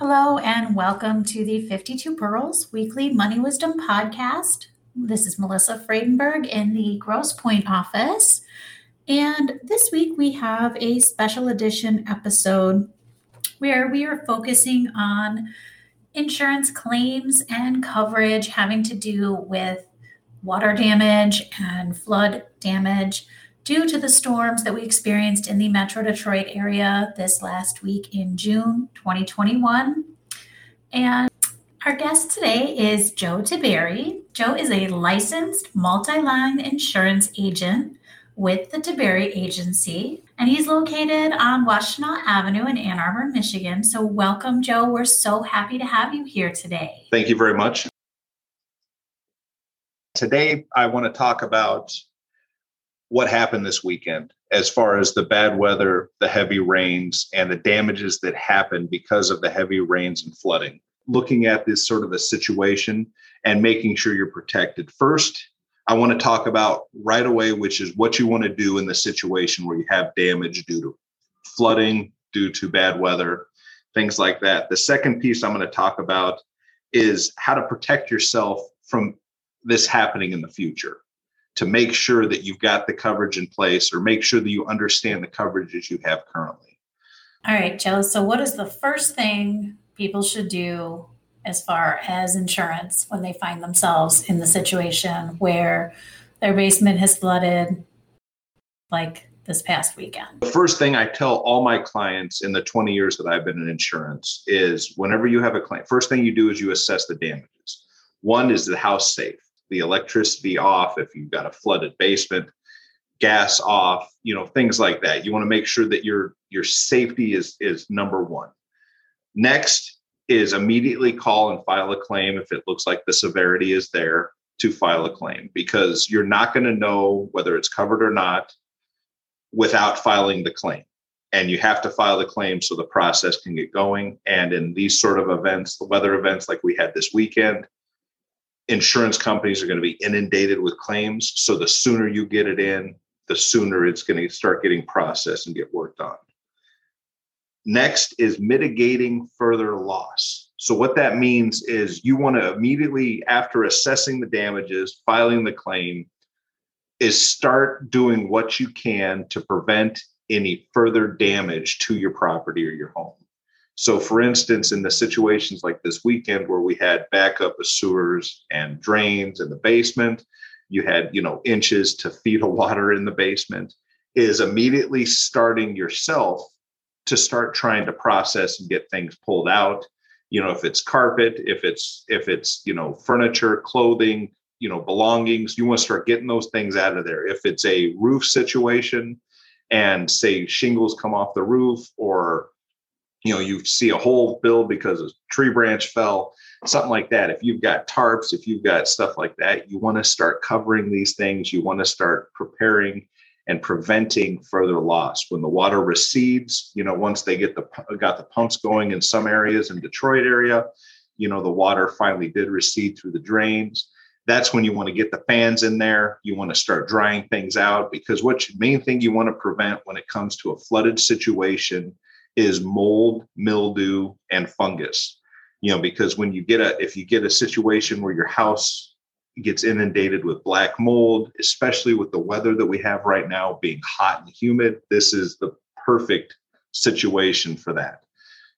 Hello, and welcome to the 52 Pearls Weekly Money Wisdom Podcast. This is Melissa Friedenberg in the Grosse Pointe office. And this week we have a special edition episode where we are focusing on insurance claims and coverage having to do with water damage and flood damage due to the storms that we experienced in the Metro Detroit area this last week in June 2021. And our guest today is Joe Tiberi. Joe is a licensed multi line insurance agent with the Tiberi Agency, and he's located on Washtenaw Avenue in Ann Arbor, Michigan. So, welcome, Joe. We're so happy to have you here today. Thank you very much. Today, I want to talk about what happened this weekend as far as the bad weather, the heavy rains, and the damages that happened because of the heavy rains and flooding. Looking at this sort of a situation and making sure you're protected. First, I want to talk about right away, which is what you want to do in the situation where you have damage due to flooding, due to bad weather, things like that. The second piece I'm going to talk about is how to protect yourself from this happening in the future to make sure that you've got the coverage in place or make sure that you understand the coverages you have currently. All right, Joe. So, what is the first thing people should do as far as insurance when they find themselves in the situation where their basement has flooded, like this past weekend? The first thing I tell all my clients in the 20 years that I've been in insurance is whenever you have a claim, first thing you do is you assess the damages. One is the house safe? The electricity off if you've got a flooded basement gas off you know things like that. You want to make sure that your your safety is is number one. Next is immediately call and file a claim if it looks like the severity is there to file a claim because you're not going to know whether it's covered or not without filing the claim. And you have to file the claim so the process can get going. And in these sort of events the weather events like we had this weekend insurance companies are going to be inundated with claims. So the sooner you get it in, the sooner it's going to start getting processed and get worked on. Next is mitigating further loss. So, what that means is you want to immediately, after assessing the damages, filing the claim, is start doing what you can to prevent any further damage to your property or your home. So, for instance, in the situations like this weekend where we had backup of sewers and drains in the basement, you had, you know, inches to feet of water in the basement, is immediately starting yourself to start trying to process and get things pulled out. You know, if it's carpet, if it's if it's you know furniture, clothing, you know belongings, you want to start getting those things out of there. If it's a roof situation, and say shingles come off the roof or you know you see a hole filled because a tree branch fell something like that. If you've got tarps if you've got stuff like that you want to start covering these things. You want to start preparing and preventing further loss. When the water recedes you know once they get the got the pumps going in some areas in detroit area you know the water finally did recede through the drains. That's when you want to get the fans in there. You want to start drying things out because what main thing you want to prevent when it comes to a flooded situation is mold, mildew, and fungus. You know, because when you get a if you get a situation where your house gets inundated with black mold, especially with the weather that we have right now being hot and humid, this is the perfect situation for that.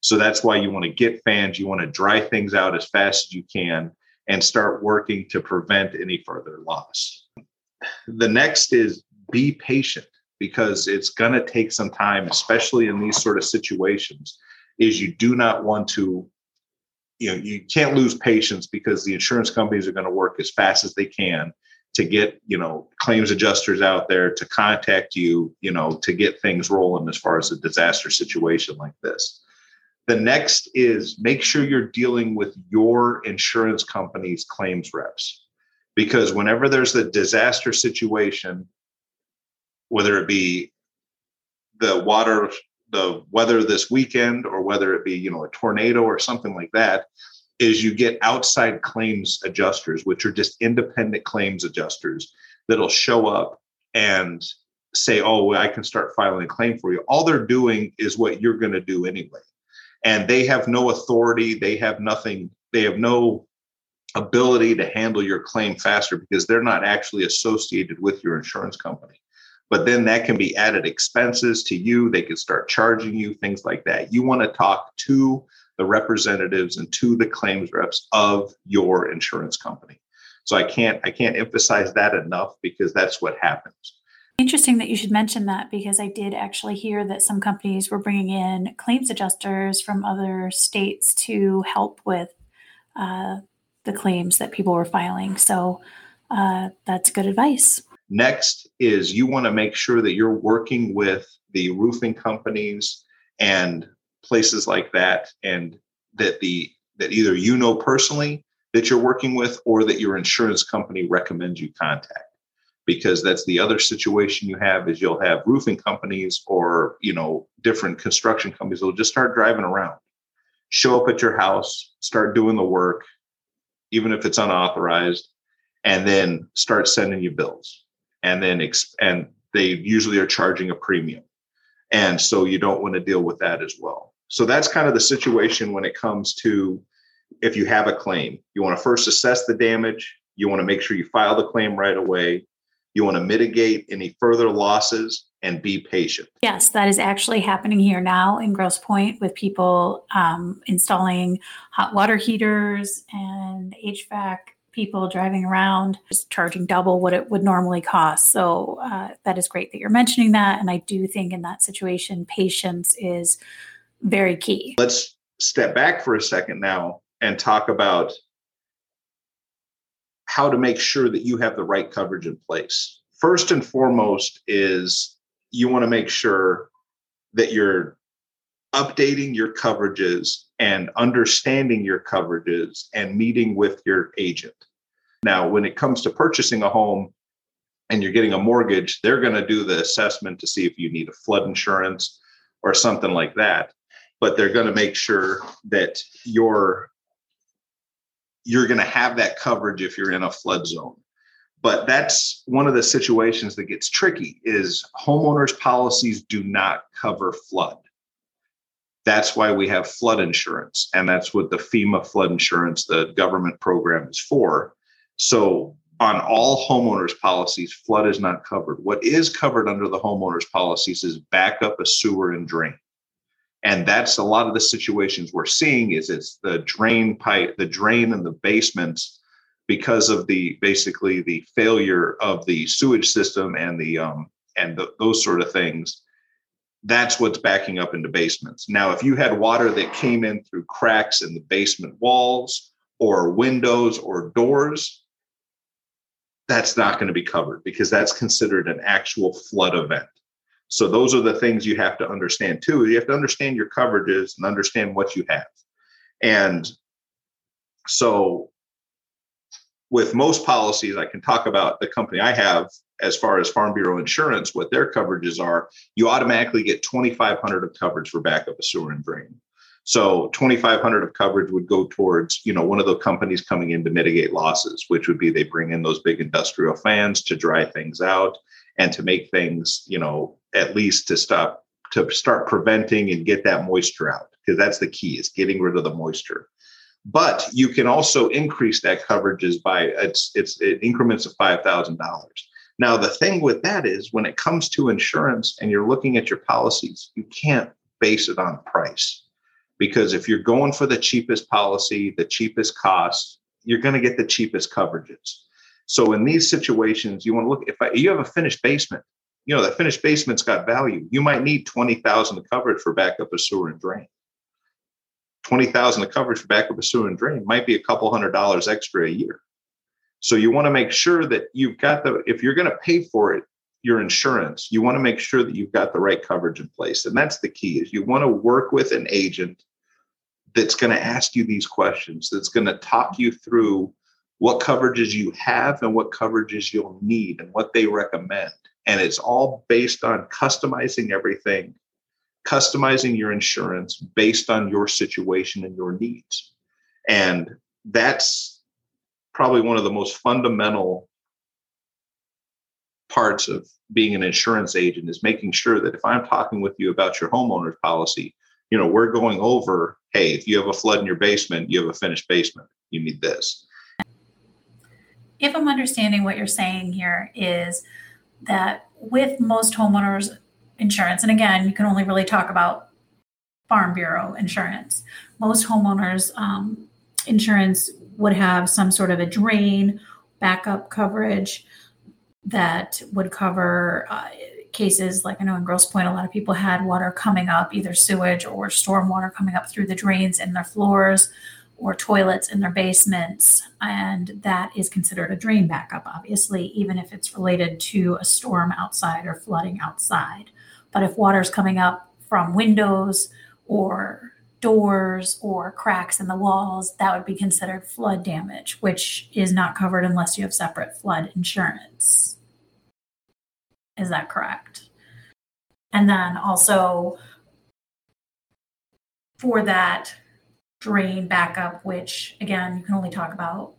So that's why you want to get fans, you want to dry things out as fast as you can and start working to prevent any further loss. The next is be patient because it's going to take some time, especially in these sort of situations, is you do not want to, you know, you can't lose patience because the insurance companies are going to work as fast as they can to get you know claims adjusters out there to contact you you know to get things rolling as far as a disaster situation like this. The next is make sure you're dealing with your insurance company's claims reps because whenever there's a disaster situation whether it be the water the weather this weekend or whether it be you know a tornado or something like that is you get outside claims adjusters, which are just independent claims adjusters that'll show up and say, Oh, I can start filing a claim for you. All they're doing is what you're going to do anyway. And they have no authority, they have nothing, they have no ability to handle your claim faster because they're not actually associated with your insurance company. But then that can be added expenses to you. They can start charging you, things like that. You want to talk to the representatives and to the claims reps of your insurance company. So I can't I can't emphasize that enough because that's what happens. Interesting that you should mention that because I did actually hear that some companies were bringing in claims adjusters from other states to help with uh, the claims that people were filing. So uh, that's good advice. Next is you want to make sure that you're working with the roofing companies and places like that and that the that either you know personally that you're working with or that your insurance company recommends you contact. Because that's the other situation you have is you'll have roofing companies or you know different construction companies will just start driving around. Show up at your house start doing the work even if it's unauthorized and then start sending you bills and then exp- and they usually are charging a premium and so you don't want to deal with that as well so that's kind of the situation when it comes to if you have a claim. You want to first assess the damage. You want to make sure you file the claim right away. You want to mitigate any further losses and be patient. Yes, that is actually happening here now in Grosse Pointe with people um, installing hot water heaters and HVAC people driving around just charging double what it would normally cost. So uh, that is great that you're mentioning that. And I do think in that situation, patience is very key. Let's step back for a second now and talk about how to make sure that you have the right coverage in place. First and foremost is you want to make sure that you're updating your coverages and understanding your coverages and meeting with your agent. Now, when it comes to purchasing a home and you're getting a mortgage, they're going to do the assessment to see if you need a flood insurance or something like that. But they're going to make sure that you're you're going to have that coverage if you're in a flood zone. But that's one of the situations that gets tricky is homeowners policies do not cover flood. That's why we have flood insurance and that's what the fema flood insurance the government program is for so on all homeowners policies flood is not covered. What is covered under the homeowners policies is backup a sewer and drain. And that's a lot of the situations we're seeing is it's the drain pipe the drain in the basements because of the basically the failure of the sewage system and the um and the, those sort of things. That's what's backing up into basements. Now if you had water that came in through cracks in the basement walls or windows or doors that's not going to be covered because that's considered an actual flood event so those are the things you have to understand too. You have to understand your coverages and understand what you have. And so with most policies, I can talk about the company I have as far as Farm Bureau Insurance, what their coverages are. You automatically get 2,500 of coverage for backup of sewer and drain. So 2,500 of coverage would go towards, you know, one of the companies coming in to mitigate losses, which would be they bring in those big industrial fans to dry things out and to make things, you know, at least to stop to start preventing and get that moisture out because that's the key is getting rid of the moisture. But you can also increase that coverages by it's it's it increments of $5000 now the thing with that is when it comes to insurance and you're looking at your policies you can't base it on price because if you're going for the cheapest policy the cheapest cost you're going to get the cheapest coverages so in these situations you want to look if I, you have a finished basement you know, that finished basement's got value. You might need 20,000 of coverage for backup of sewer and drain. 20,000 of coverage for backup of sewer and drain might be a couple hundred dollars extra a year. So you want to make sure that you've got the, if you're going to pay for it, your insurance, you want to make sure that you've got the right coverage in place. And that's the key is you want to work with an agent that's going to ask you these questions, that's going to talk you through what coverages you have and what coverages you'll need and what they recommend. And it's all based on customizing everything, customizing your insurance based on your situation and your needs. And that's probably one of the most fundamental parts of being an insurance agent is making sure that if I'm talking with you about your homeowner's policy, you know, we're going over, hey, if you have a flood in your basement, you have a finished basement, you need this. If I'm understanding what you're saying here is that with most homeowners insurance, and again, you can only really talk about Farm Bureau insurance. Most homeowners um, insurance would have some sort of a drain backup coverage that would cover uh, cases like I know in Grosse Pointe, a lot of people had water coming up, either sewage or storm water coming up through the drains in their floors or toilets in their basements. And that is considered a drain backup, obviously, even if it's related to a storm outside or flooding outside. But if water is coming up from windows or doors or cracks in the walls, that would be considered flood damage, which is not covered unless you have separate flood insurance. Is that correct? And then also for that drain backup, which again, you can only talk about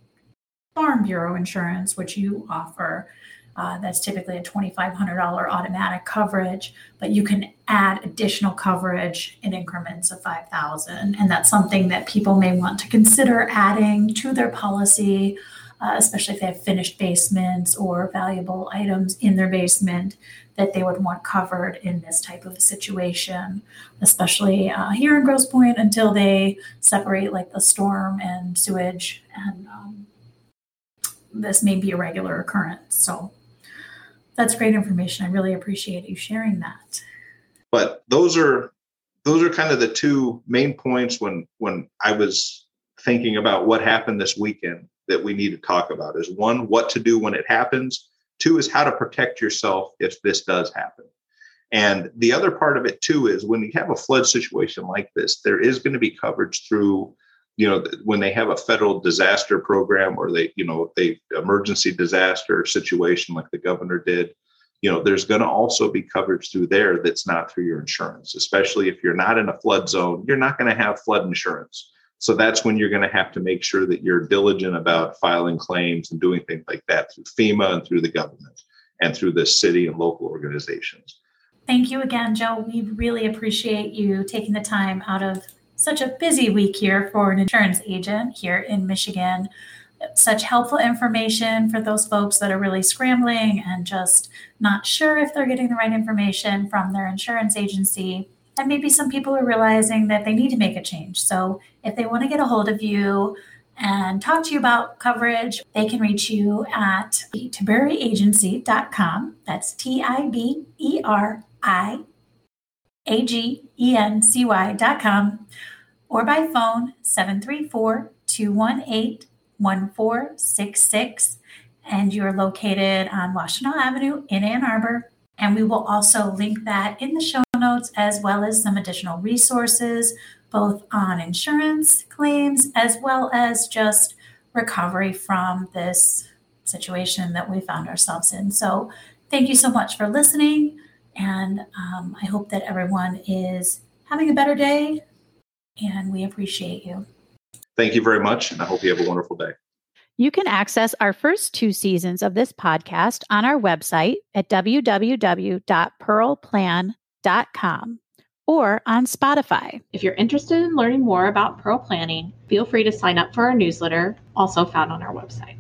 Farm Bureau insurance, which you offer. Uh, that's typically a $2,500 automatic coverage, but you can add additional coverage in increments of 5,000, and that's something that people may want to consider adding to their policy, uh, especially if they have finished basements or valuable items in their basement that they would want covered in this type of a situation, especially uh, here in Grosse Pointe until they separate like the storm and sewage and. Um, this may be a regular occurrence. So that's great information. I really appreciate you sharing that. But those are those are kind of the two main points when when I was thinking about what happened this weekend that we need to talk about is one what to do when it happens. Two is how to protect yourself if this does happen. And the other part of it too is when you have a flood situation like this there is going to be coverage through you know when they have a federal disaster program or they you know they emergency disaster situation like the governor did you know there's going to also be coverage through there that's not through your insurance especially if you're not in a flood zone you're not going to have flood insurance so that's when you're going to have to make sure that you're diligent about filing claims and doing things like that through fema and through the government and through the city and local organizations thank you again joe we really appreciate you taking the time out of such a busy week here for an insurance agent here in Michigan. Such helpful information for those folks that are really scrambling and just not sure if they're getting the right information from their insurance agency. And maybe some people are realizing that they need to make a change. So if they want to get a hold of you, and talk to you about coverage, they can reach you at tiberiagency.com. That's T I B E R I A G E N C Y.com or by phone 734 218 1466. And you're located on Washtenaw Avenue in Ann Arbor. And we will also link that in the show notes as well as some additional resources, both on insurance claims as well as just recovery from this situation that we found ourselves in. So, thank you so much for listening. And um, I hope that everyone is having a better day, and we appreciate you. Thank you very much, and I hope you have a wonderful day. You can access our first two seasons of this podcast on our website at www.pearlplan.com or on Spotify. If you're interested in learning more about Pearl Planning, feel free to sign up for our newsletter, also found on our website.